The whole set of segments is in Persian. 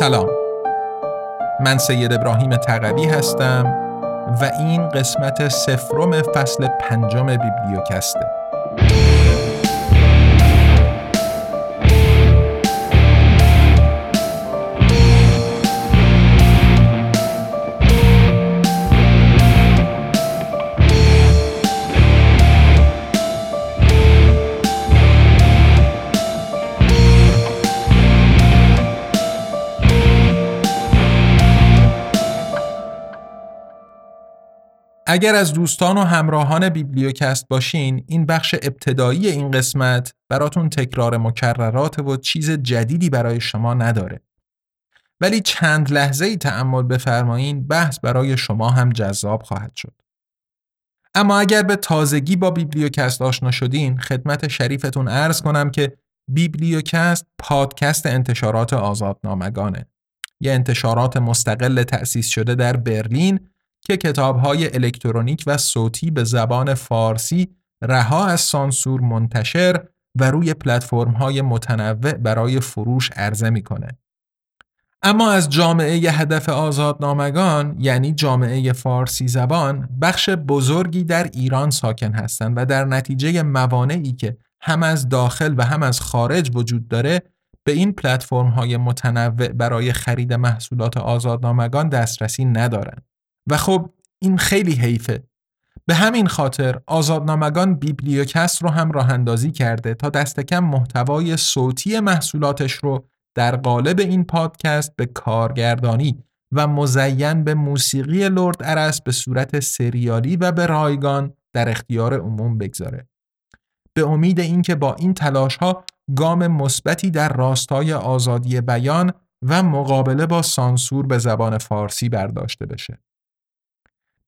سلام. من سید ابراهیم تقوی هستم و این قسمت سفرم فصل پنجم بیبلیوکسته. اگر از دوستان و همراهان بیبلیوکست باشین این بخش ابتدایی این قسمت براتون تکرار مکررات و چیز جدیدی برای شما نداره. ولی چند لحظه ای تأمل بفرمایین بحث برای شما هم جذاب خواهد شد. اما اگر به تازگی با بیبلیوکست آشنا شدین خدمت شریفتون عرض کنم که بیبلیوکست پادکست انتشارات آزادنامگانه یه انتشارات مستقل تأسیس شده در برلین که کتابهای الکترونیک و صوتی به زبان فارسی رها از سانسور منتشر و روی های متنوع برای فروش عرضه می‌کنه. اما از جامعه هدف آزادنامگان یعنی جامعه فارسی زبان بخش بزرگی در ایران ساکن هستند و در نتیجه موانعی که هم از داخل و هم از خارج وجود داره به این پلتفرم های متنوع برای خرید محصولات آزادنامگان دسترسی ندارند. و خب این خیلی حیفه به همین خاطر آزادنامگان بیبلیوکست رو هم راه اندازی کرده تا دست کم محتوای صوتی محصولاتش رو در قالب این پادکست به کارگردانی و مزین به موسیقی لرد ارس به صورت سریالی و به رایگان در اختیار عموم بگذاره. به امید اینکه با این تلاش ها گام مثبتی در راستای آزادی بیان و مقابله با سانسور به زبان فارسی برداشته بشه.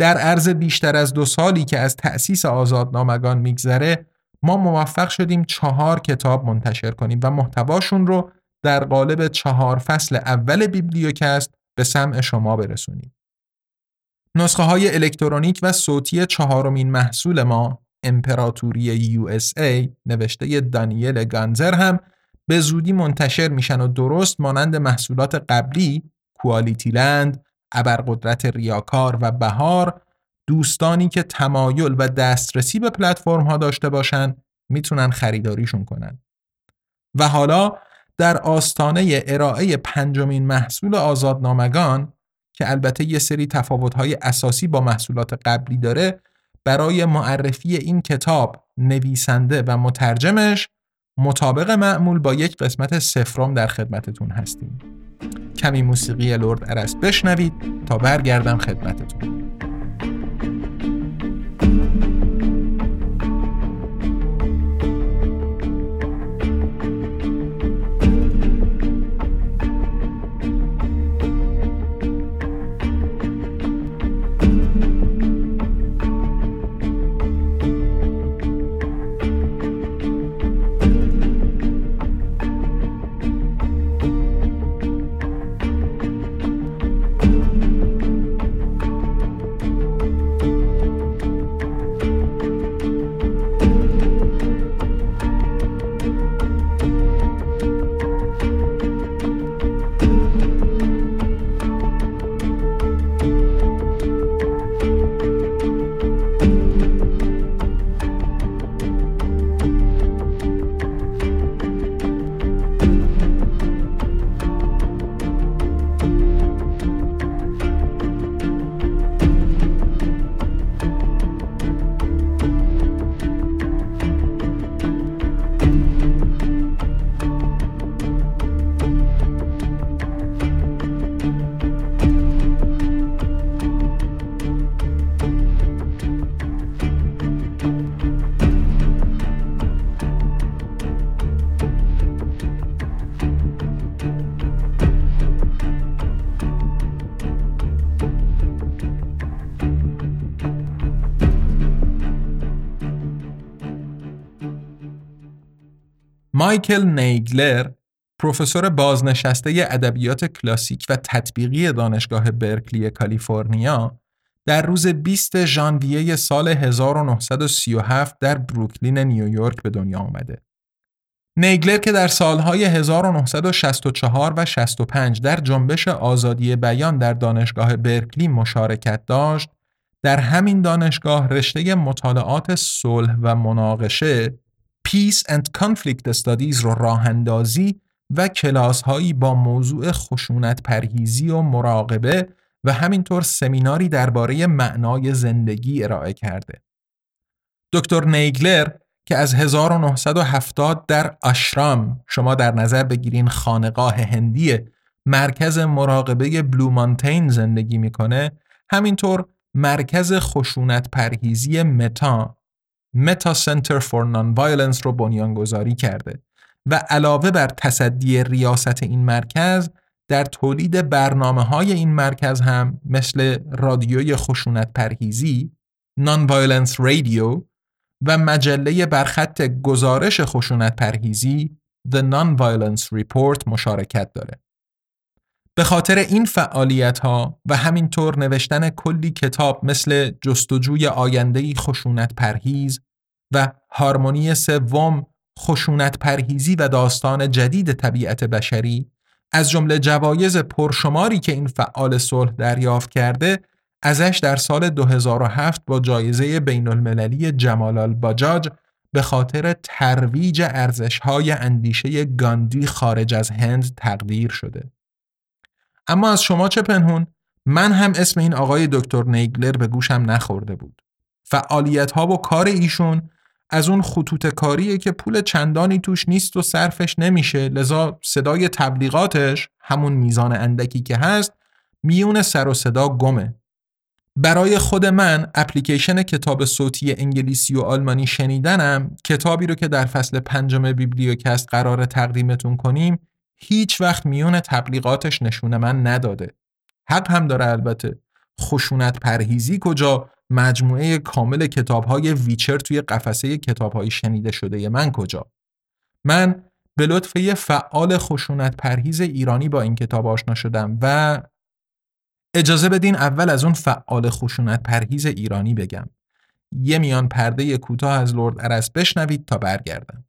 در عرض بیشتر از دو سالی که از تأسیس آزادنامگان میگذره ما موفق شدیم چهار کتاب منتشر کنیم و محتواشون رو در قالب چهار فصل اول بیبلیوکست به سمع شما برسونیم. نسخه های الکترونیک و صوتی چهارمین محصول ما امپراتوری USA نوشته دانیل گانزر هم به زودی منتشر میشن و درست مانند محصولات قبلی کوالیتی لند ابرقدرت ریاکار و بهار دوستانی که تمایل و دسترسی به پلتفرم ها داشته باشن می‌تونن خریداریشون کنن. و حالا در آستانه ارائه پنجمین محصول آزادنامگان که البته یه سری های اساسی با محصولات قبلی داره برای معرفی این کتاب نویسنده و مترجمش مطابق معمول با یک قسمت سفرم در خدمتتون هستیم. کمی موسیقی لرد ارس بشنوید تا برگردم خدمتتون. مایکل نیگلر پروفسور بازنشسته ادبیات کلاسیک و تطبیقی دانشگاه برکلی کالیفرنیا در روز 20 ژانویه سال 1937 در بروکلین نیویورک به دنیا آمده. نیگلر که در سالهای 1964 و 65 در جنبش آزادی بیان در دانشگاه برکلی مشارکت داشت در همین دانشگاه رشته مطالعات صلح و مناقشه Peace and Conflict Studies رو راه اندازی و کلاس هایی با موضوع خشونت پرهیزی و مراقبه و همینطور سمیناری درباره معنای زندگی ارائه کرده. دکتر نیگلر که از 1970 در آشرام شما در نظر بگیرین خانقاه هندی مرکز مراقبه بلو مانتین زندگی می‌کنه همینطور مرکز خشونت پرهیزی متا Metta Center for Nonviolence رو بنیانگذاری کرده و علاوه بر تصدی ریاست این مرکز در تولید برنامه های این مرکز هم مثل رادیوی خشونت پرهیزی Nonviolence Radio و مجله برخط گزارش خشونت پرهیزی The Non-Violence Report مشارکت داره. به خاطر این فعالیت ها و همینطور نوشتن کلی کتاب مثل جستجوی آینده خشونت پرهیز و هارمونی سوم خشونت پرهیزی و داستان جدید طبیعت بشری از جمله جوایز پرشماری که این فعال صلح دریافت کرده ازش در سال 2007 با جایزه بین المللی جمال الباجاج به خاطر ترویج ارزش‌های اندیشه گاندی خارج از هند تقدیر شده. اما از شما چه پنهون؟ من هم اسم این آقای دکتر نیگلر به گوشم نخورده بود. فعالیت ها و کار ایشون از اون خطوط کاریه که پول چندانی توش نیست و صرفش نمیشه لذا صدای تبلیغاتش همون میزان اندکی که هست میون سر و صدا گمه برای خود من اپلیکیشن کتاب صوتی انگلیسی و آلمانی شنیدنم کتابی رو که در فصل پنجم بیبلیوکست قرار تقدیمتون کنیم هیچ وقت میون تبلیغاتش نشونه من نداده. حق هم داره البته. خشونت پرهیزی کجا؟ مجموعه کامل کتاب های ویچر توی قفسه کتاب های شنیده شده من کجا؟ من به لطف فعال خشونت پرهیز ایرانی با این کتاب آشنا شدم و اجازه بدین اول از اون فعال خشونت پرهیز ایرانی بگم. یه میان پرده کوتاه از لرد ارس بشنوید تا برگردم.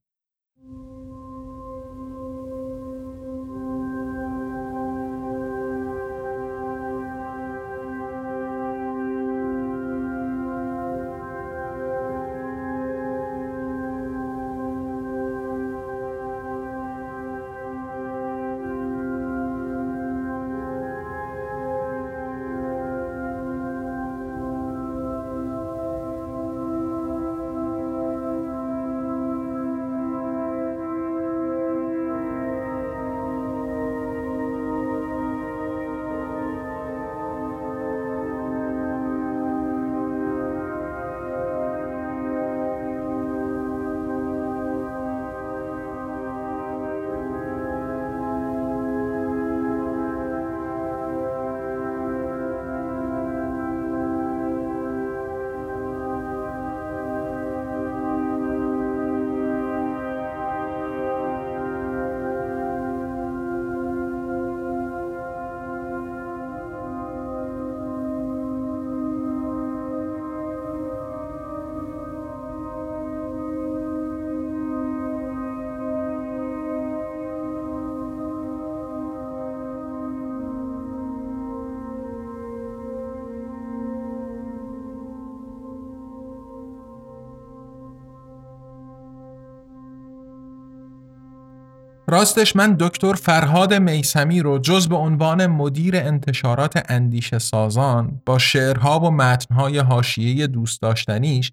راستش من دکتر فرهاد میسمی رو جز به عنوان مدیر انتشارات اندیشه سازان با شعرها و متنهای حاشیه دوست داشتنیش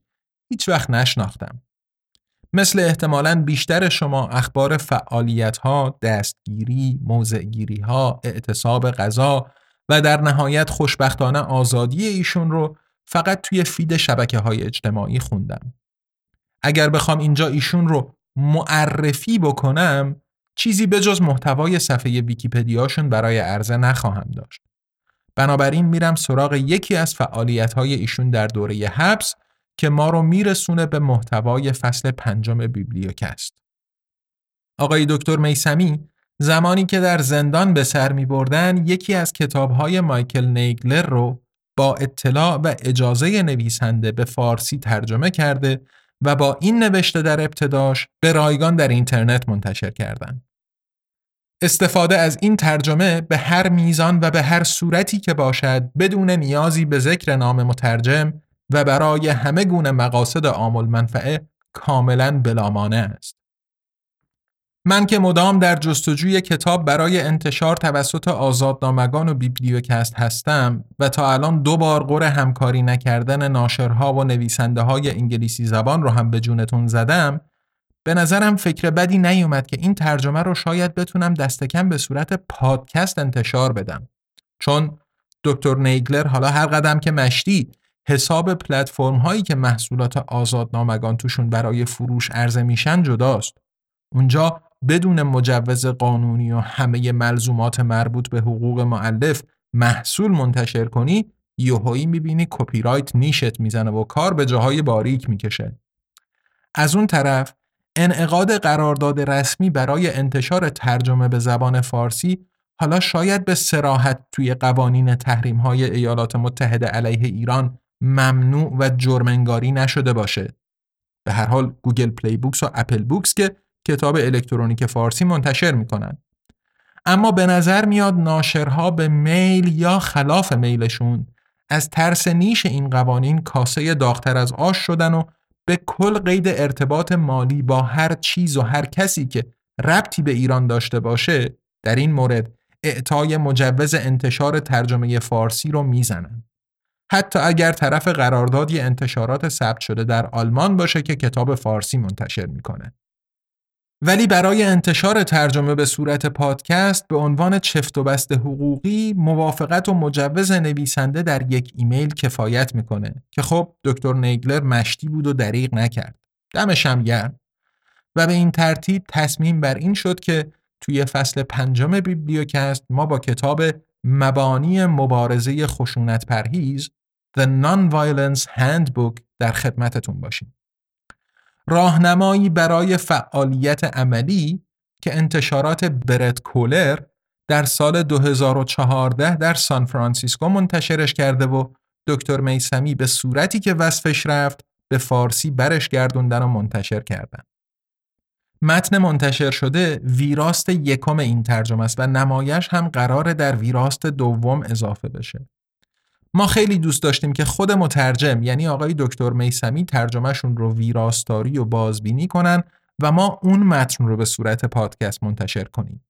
هیچ وقت نشناختم. مثل احتمالا بیشتر شما اخبار فعالیت ها، دستگیری، موضعگیری ها، اعتصاب غذا و در نهایت خوشبختانه آزادی ایشون رو فقط توی فید شبکه های اجتماعی خوندم. اگر بخوام اینجا ایشون رو معرفی بکنم چیزی به جز محتوای صفحه ویکیپدیاشون برای عرضه نخواهم داشت. بنابراین میرم سراغ یکی از فعالیت های ایشون در دوره حبس که ما رو میرسونه به محتوای فصل پنجم بیبلیوکست. آقای دکتر میسمی زمانی که در زندان به سر می بردن یکی از کتاب های مایکل نیگلر رو با اطلاع و اجازه نویسنده به فارسی ترجمه کرده و با این نوشته در ابتداش به رایگان در اینترنت منتشر کردند. استفاده از این ترجمه به هر میزان و به هر صورتی که باشد بدون نیازی به ذکر نام مترجم و برای همه گونه مقاصد عامل منفعه کاملا بلامانه است. من که مدام در جستجوی کتاب برای انتشار توسط آزادنامگان و بیبلیوکست هستم و تا الان دو بار قر همکاری نکردن ناشرها و نویسنده های انگلیسی زبان رو هم به جونتون زدم به نظرم فکر بدی نیومد که این ترجمه رو شاید بتونم دستکم به صورت پادکست انتشار بدم. چون دکتر نیگلر حالا هر قدم که مشتی حساب پلتفرم هایی که محصولات آزادنامگان توشون برای فروش عرضه میشن جداست. اونجا بدون مجوز قانونی و همه ملزومات مربوط به حقوق معلف محصول منتشر کنی یوهایی می‌بینی کپی رایت نیشت می‌زنه و کار به جاهای باریک می‌کشه. از اون طرف انعقاد قرارداد رسمی برای انتشار ترجمه به زبان فارسی حالا شاید به صراحت توی قوانین تحریم های ایالات متحده علیه ایران ممنوع و جرم‌انگاری نشده باشه. به هر حال Google Play Books و Apple Books که کتاب الکترونیک فارسی منتشر می‌کنن. اما به نظر میاد ناشرها به میل یا خلاف میلشون از ترس نیش این قوانین کاسه داغتر از آش شدن و به کل قید ارتباط مالی با هر چیز و هر کسی که ربطی به ایران داشته باشه در این مورد اعطای مجوز انتشار ترجمه فارسی رو می‌زنن. حتی اگر طرف قراردادی انتشارات ثبت شده در آلمان باشه که کتاب فارسی منتشر می‌کنه. ولی برای انتشار ترجمه به صورت پادکست به عنوان چفت و بست حقوقی موافقت و مجوز نویسنده در یک ایمیل کفایت می‌کنه که خب دکتر نیگلر مشتی بود و دریغ نکرد. دمش هم گرم. و به این ترتیب تصمیم بر این شد که توی فصل پنجم بیبلیوکست ما با کتاب مبانی مبارزه خشونت پرهیز The Non-Violence Handbook در خدمتتون باشیم. راهنمایی برای فعالیت عملی که انتشارات برت کولر در سال 2014 در سان فرانسیسکو منتشرش کرده و دکتر میسمی به صورتی که وصفش رفت به فارسی برش گردوندن و منتشر کردن. متن منتشر شده ویراست یکم این ترجمه است و نمایش هم قرار در ویراست دوم اضافه بشه. ما خیلی دوست داشتیم که خود مترجم یعنی آقای دکتر میسمی ترجمهشون رو ویراستاری و بازبینی کنن و ما اون متن رو به صورت پادکست منتشر کنیم.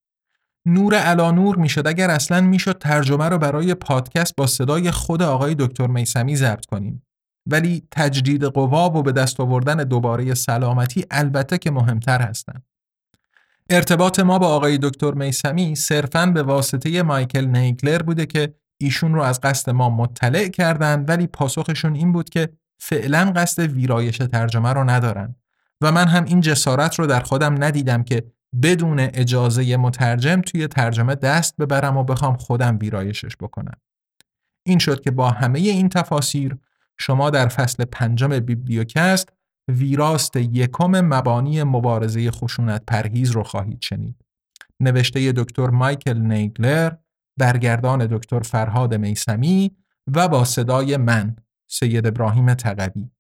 نور علا نور می‌شد اگر اصلا می‌شد ترجمه رو برای پادکست با صدای خود آقای دکتر میسمی ضبط کنیم. ولی تجدید قوا و به دست آوردن دوباره سلامتی البته که مهمتر هستند. ارتباط ما با آقای دکتر میسمی صرفاً به واسطه مایکل نیگلر بوده که ایشون رو از قصد ما مطلع کردند ولی پاسخشون این بود که فعلا قصد ویرایش ترجمه رو ندارن و من هم این جسارت رو در خودم ندیدم که بدون اجازه مترجم توی ترجمه دست ببرم و بخوام خودم ویرایشش بکنم. این شد که با همه این تفاسیر شما در فصل پنجم بیبلیوکست ویراست یکم مبانی مبارزه خشونت پرهیز رو خواهید شنید. نوشته دکتر مایکل نیگلر برگردان دکتر فرهاد میسمی و با صدای من سید ابراهیم تقوی.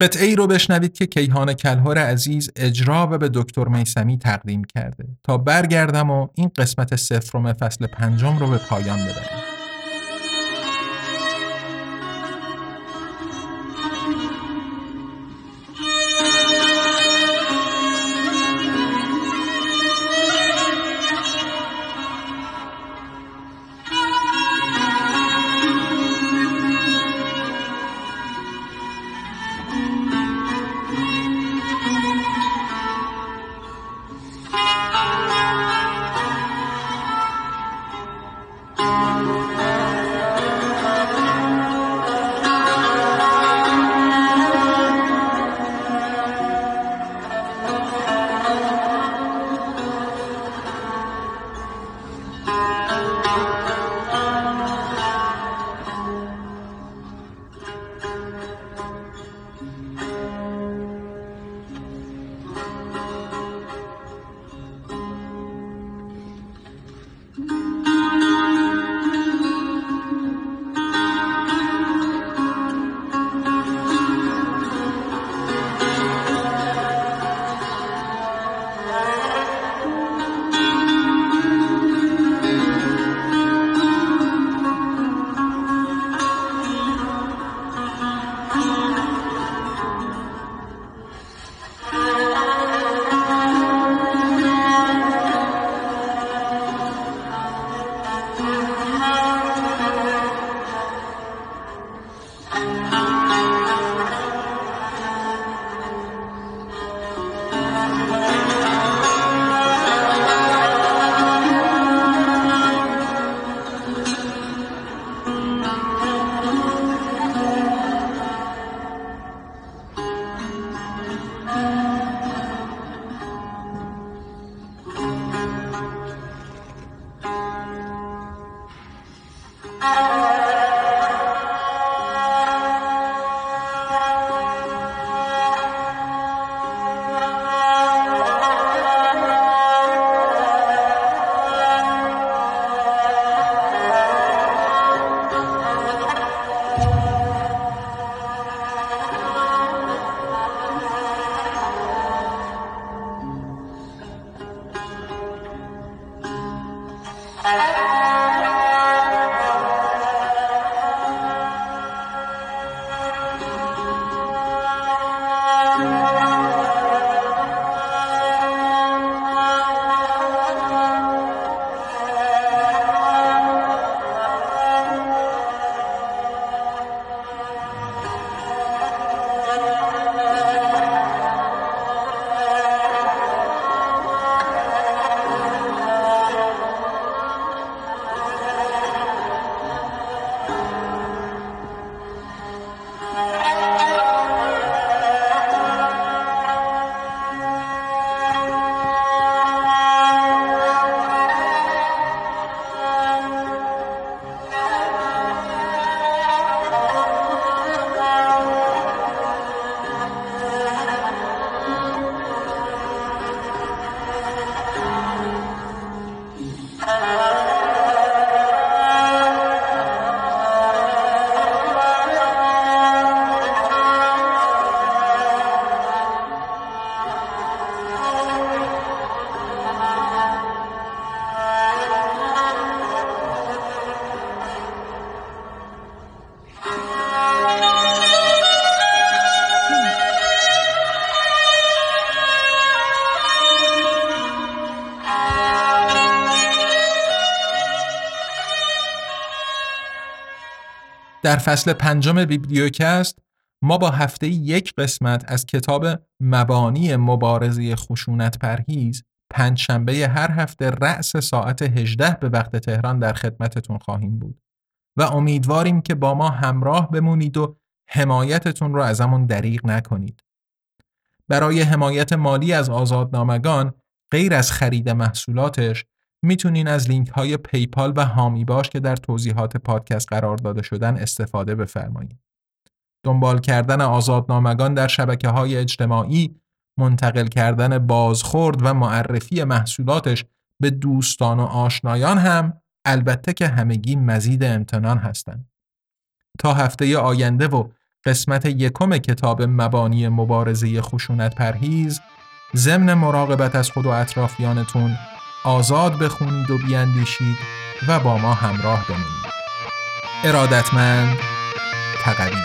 قطعه ای رو بشنوید که کیهان کلهر عزیز اجرا و به دکتر میسمی تقدیم کرده. تا برگردم و این قسمت سفرم فصل پنجم رو به پایان ببریم در فصل پنجم بیبلیوکست ما با هفته یک قسمت از کتاب مبانی مبارزه خشونت پرهیز پنج شنبه هر هفته رأس ساعت 18 به وقت تهران در خدمتتون خواهیم بود و امیدواریم که با ما همراه بمونید و حمایتتون رو ازمون دریغ نکنید. برای حمایت مالی از آزادنامگان غیر از خرید محصولاتش می‌تونین از لینک های پیپال و هامی باش که در توضیحات پادکست قرار داده شدن استفاده بفرمایید. دنبال کردن آزادنامگان در شبکه های اجتماعی، منتقل کردن بازخورد و معرفی محصولاتش به دوستان و آشنایان هم البته که همگی مزید امتنان هستند. تا هفته آینده و قسمت یکم کتاب مبانی مبارزه خشونت پرهیز ضمن مراقبت از خود و اطرافیانتون آزاد بخونید و بیاندیشید و با ما همراه بمونید. ارادتمند تقوی.